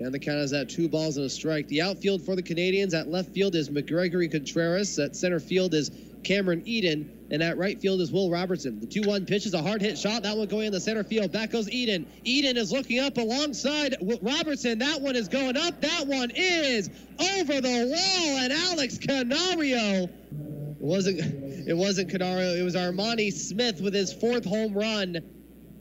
And the count is at two balls and a strike. The outfield for the Canadians at left field is McGregory Contreras. At center field is Cameron Eden. And at right field is Will Robertson. The 2 1 pitch is a hard hit shot. That one going in the center field. Back goes Eden. Eden is looking up alongside Robertson. That one is going up. That one is over the wall. And Alex Canario. It wasn't it wasn't Canario. It was Armani Smith with his fourth home run.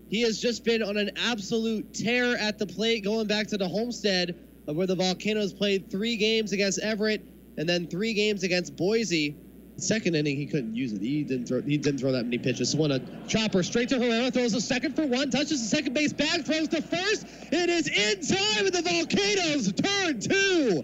He has just been on an absolute tear at the plate going back to the homestead of where the Volcanoes played three games against Everett and then three games against Boise. Second inning, he couldn't use it. He didn't throw. He didn't throw that many pitches. So a chopper straight to Herrera. Throws a second for one. Touches the second base bag. Throws to first. It is in time, and the Volcanoes turn two.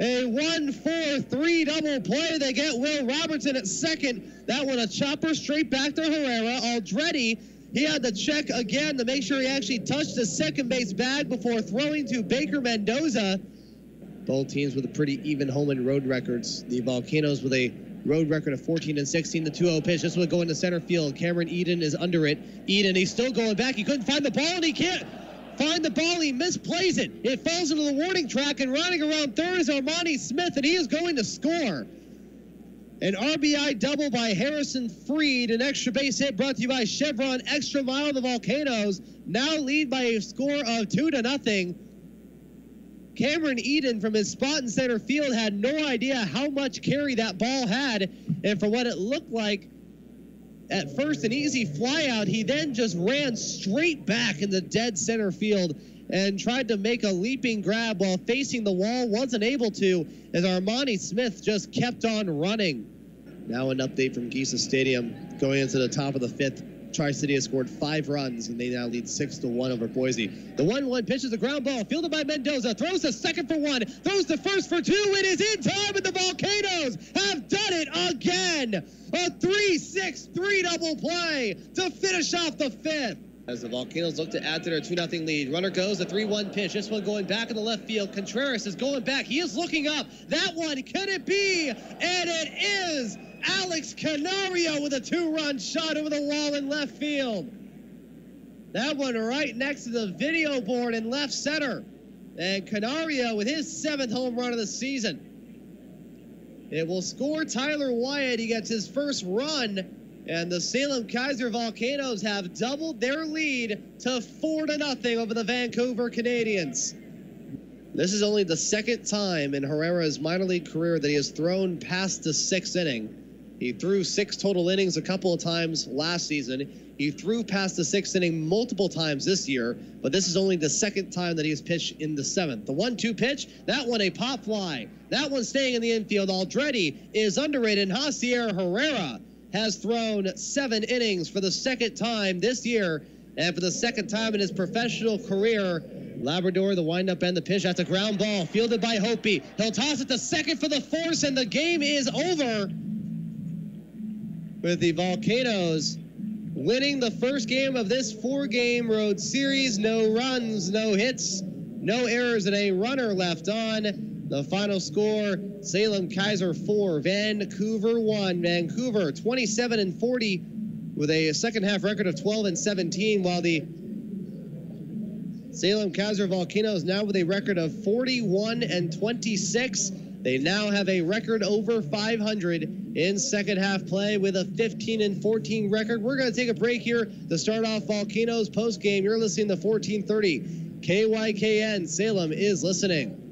A one-four-three double play. They get Will Robertson at second. That one a chopper straight back to Herrera. Aldretti he had to check again to make sure he actually touched the second base bag before throwing to Baker Mendoza. Both teams with a pretty even home and road records. The Volcanoes with a road record of 14 and 16. The 2-0 pitch. This will go into center field. Cameron Eden is under it. Eden, he's still going back. He couldn't find the ball, and he can't find the ball. He misplays it. It falls into the warning track, and running around third is Armani Smith, and he is going to score. An RBI double by Harrison Freed. An extra base hit brought to you by Chevron Extra Mile. The Volcanoes now lead by a score of two to nothing. Cameron Eden from his spot in center field had no idea how much carry that ball had. And for what it looked like at first an easy flyout, he then just ran straight back in the dead center field and tried to make a leaping grab while facing the wall, wasn't able to, as Armani Smith just kept on running. Now an update from Gesa Stadium going into the top of the fifth. Tri City has scored five runs and they now lead six to one over Boise. The one-one pitch is a ground ball fielded by Mendoza. Throws to second for one. Throws the first for two. It is in time, and the Volcanoes have done it again. A three-six-three double play to finish off the fifth. As the Volcanoes look to add to their 2 0 lead. Runner goes, a 3 1 pitch. This one going back in the left field. Contreras is going back. He is looking up. That one, can it be? And it is Alex Canario with a two run shot over the wall in left field. That one right next to the video board in left center. And Canario with his seventh home run of the season. It will score Tyler Wyatt. He gets his first run and the Salem Keizer Volcanoes have doubled their lead to 4 to nothing over the Vancouver Canadians. This is only the second time in Herrera's minor league career that he has thrown past the sixth inning. He threw six total innings a couple of times last season. He threw past the sixth inning multiple times this year, but this is only the second time that he has pitched in the seventh. The one-two pitch, that one a pop fly. That one staying in the infield. Aldretti is underrated. Jacier Herrera has thrown seven innings for the second time this year. And for the second time in his professional career, Labrador, the windup and the pitch. That's a ground ball fielded by Hopi. He'll toss it to second for the force, and the game is over. With the Volcanoes winning the first game of this four game road series. No runs, no hits, no errors, and a runner left on. The final score Salem Keizer 4, Vancouver 1. Vancouver 27 and 40 with a second half record of 12 and 17, while the Salem Keizer Volcanoes now with a record of 41 and 26. They now have a record over 500 in second half play with a 15 and 14 record. We're going to take a break here to start off Volcanoes post game. You're listening to 1430 KYKN. Salem is listening.